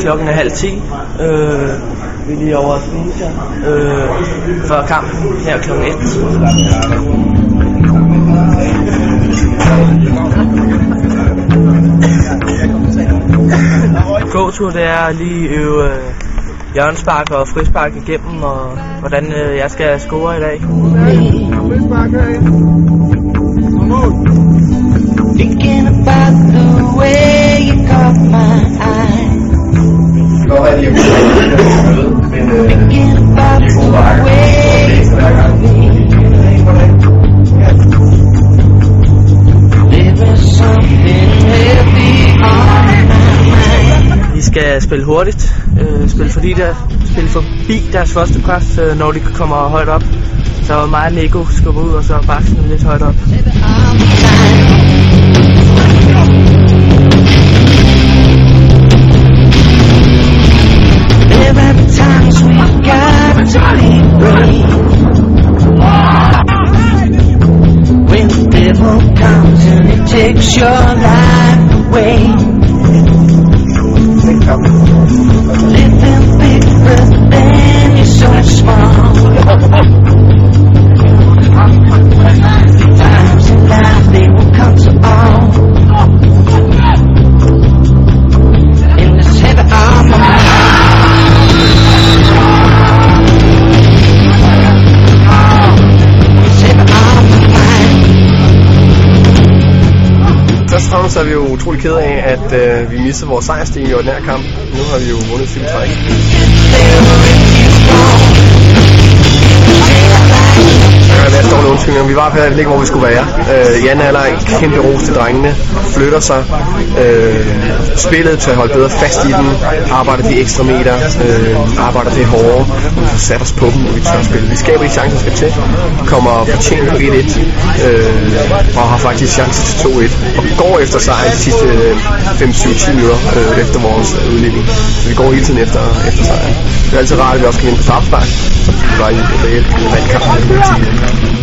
Klokken er halv 10. Øh, vi er lige over at spise øh, før kampen her klokken 1. Gåtur det er lige øve øh, hjørnspark og frispark igennem, og hvordan øh, jeg skal score i dag. Thinking on my mind. Vi skal spille hurtigt, øh, spille, fordi der, spille forbi deres første pres, øh, når de kommer højt op. Så mig og Nico skubber ud, og så bare lidt højt op. fix your life. away. Så er vi jo utrolig ked af, at øh, vi missede vores sejrstil i ordinær kamp. Nu har vi jo vundet syv træk. Var i hvert fald ikke, hvor vi skulle være. Øh, Jan er en kæmpe ros til drengene. Flytter sig. Øh, spillet til at holde bedre fast i den. Arbejder de ekstra meter. Øh, arbejder det hårdere. Vi sat os på dem, og vi tør spille. Vi skaber de chancer, der skal til. Kommer fortjent på 1-1. Øh, og har faktisk chance til 2-1. Og går efter sejr de sidste øh, 5-7-10 minutter øh, efter vores øh, udligning. Så vi går hele tiden efter, efter sejren. Det er altid rart, at vi også kan vinde på straffespark. Det var en reelt vandkamp.